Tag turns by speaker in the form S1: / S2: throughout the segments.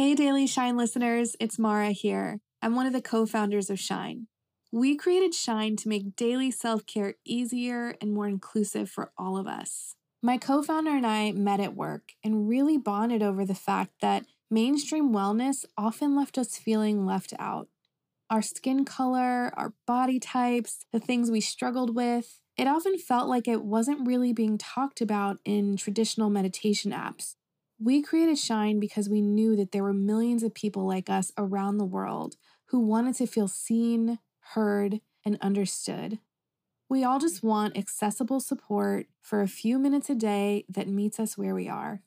S1: Hey, Daily Shine listeners, it's Marah here. I'm one of the co founders of Shine. We created Shine to make daily self care easier and more inclusive for all of us. My co founder and I met at work and really bonded over the fact that mainstream wellness often left us feeling left out. Our skin color, our body types, the things we struggled with, it often felt like it wasn't really being talked about in traditional meditation apps. We created Shine because we knew that there were millions of people like us around the world who wanted to feel seen, heard, and understood. We all just want accessible support for a few minutes a day that meets us where we are.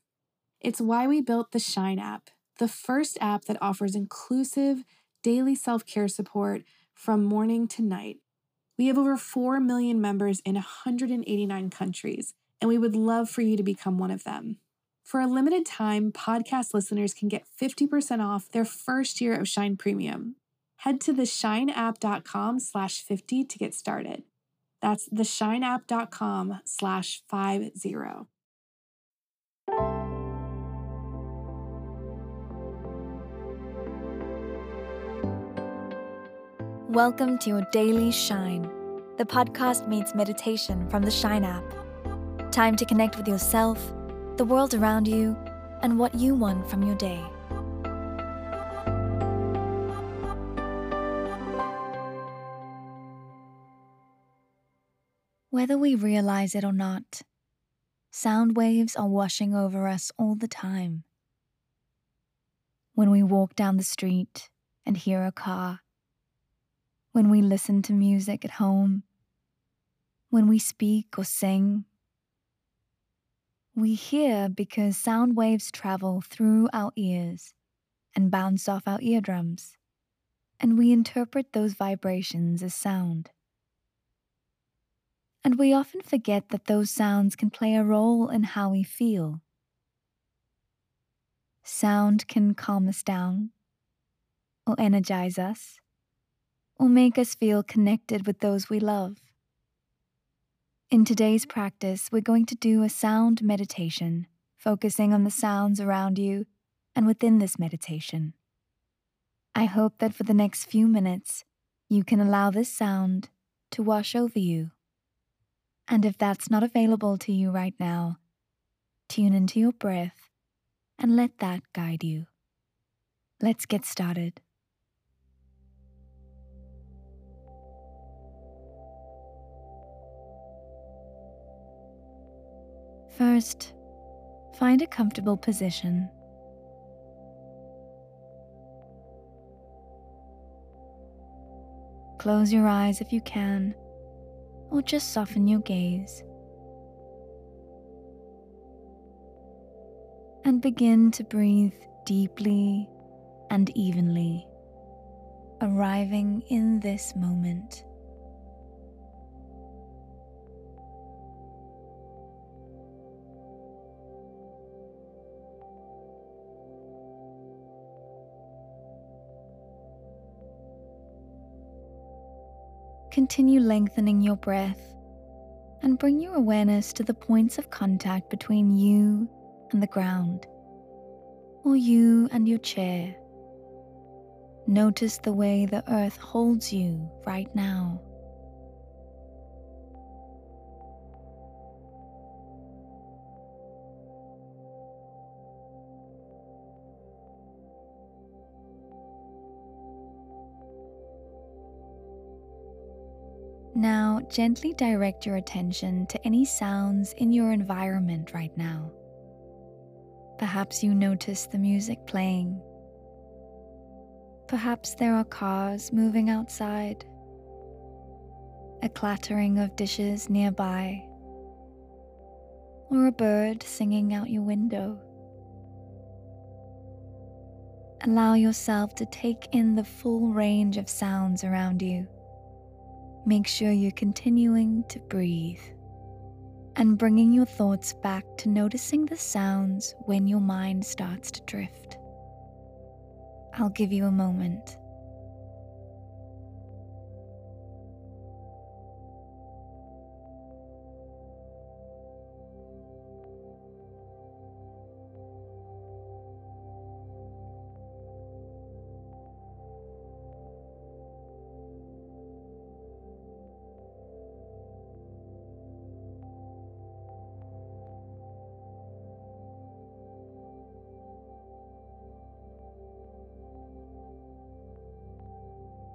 S1: It's why we built the Shine app, the first app that offers inclusive daily self care support from morning to night. We have over 4 million members in 189 countries, and we would love for you to become one of them. For a limited time, podcast listeners can get 50% off their first year of Shine Premium. Head to theshineapp.com slash 50 to get started. That's theshineapp.com slash 50.
S2: Welcome to your daily Shine. The podcast meets meditation from the Shine app. Time to connect with yourself, the world around you, and what you want from your day. Whether we realize it or not, sound waves are washing over us all the time. When we walk down the street and hear a car, when we listen to music at home, when we speak or sing. We hear because sound waves travel through our ears and bounce off our eardrums, and we interpret those vibrations as sound. And we often forget that those sounds can play a role in how we feel. Sound can calm us down or energize us or make us feel connected with those we love. In today's practice, we're going to do a sound meditation, focusing on the sounds around you and within this meditation. I hope that for the next few minutes, you can allow this sound to wash over you. And if that's not available to you right now, tune into your breath and let that guide you. Let's get started. First, find a comfortable position. Close your eyes if you can, or just soften your gaze. And begin to breathe deeply and evenly, arriving in this moment. Continue lengthening your breath and bring your awareness to the points of contact between you and the ground, or you and your chair. Notice the way the earth holds you right now. Gently direct your attention to any sounds in your environment right now. Perhaps you notice the music playing. Perhaps there are cars moving outside, a clattering of dishes nearby, or a bird singing out your window. Allow yourself to take in the full range of sounds around you make sure you're continuing to breathe and bringing your thoughts back to noticing the sounds when your mind starts to drift. I'll give you a moment.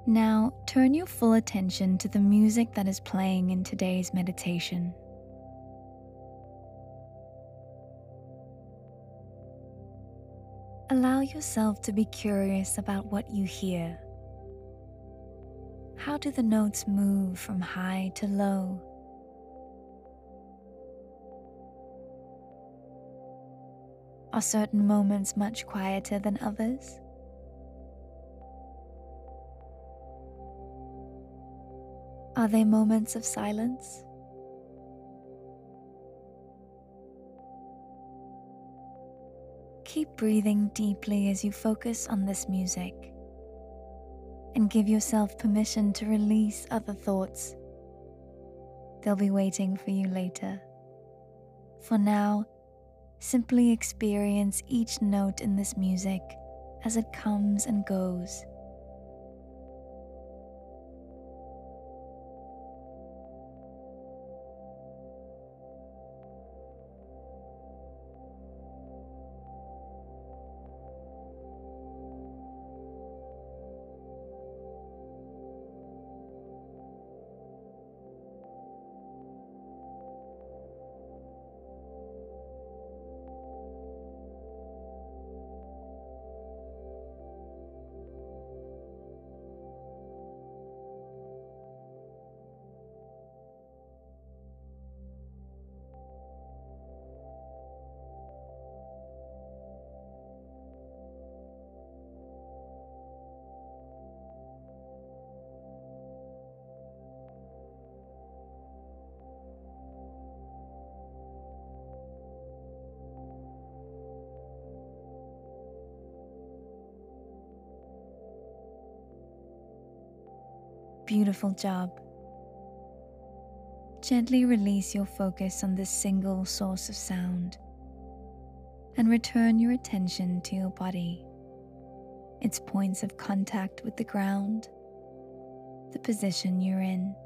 S2: Now turn your full attention to the music that is playing in today's meditation. Allow yourself to be curious about what you hear. How do the notes move from high to low? Are certain moments much quieter than others? Are they moments of silence? Keep breathing deeply as you focus on this music and give yourself permission to release other thoughts. They'll be waiting for you later. For now, simply experience each note in this music as it comes and goes. Beautiful job. Gently release your focus on this single source of sound and return your attention to your body, its points of contact with the ground, the position you're in,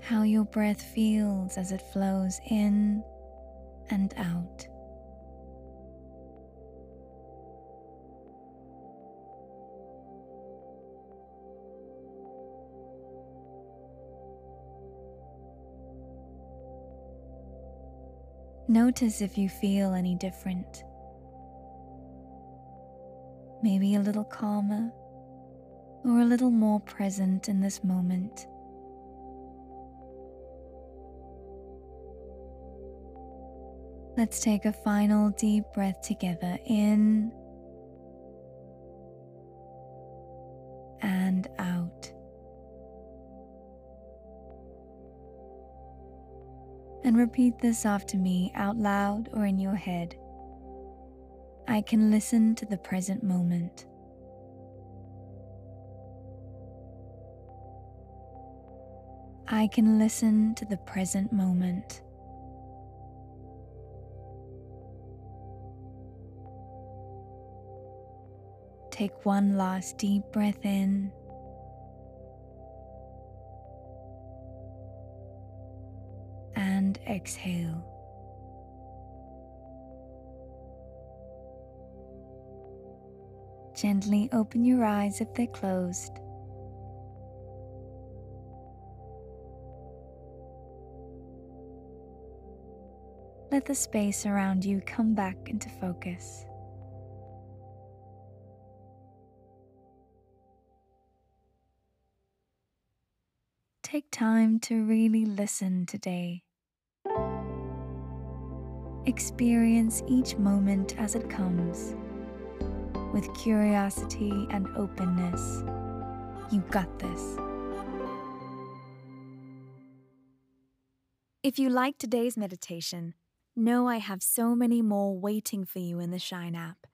S2: how your breath feels as it flows in and out. Notice if you feel any different. Maybe a little calmer or a little more present in this moment. Let's take a final deep breath together in and out. And repeat this after me out loud or in your head. I can listen to the present moment. I can listen to the present moment. Take one last deep breath in. Exhale. Gently open your eyes if they're closed. Let the space around you come back into focus. Take time to really listen today. Experience each moment as it comes with curiosity and openness. You got this.
S3: If you like today's meditation, know I have so many more waiting for you in the Shine app.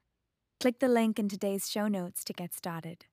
S3: Click the link in today's show notes to get started.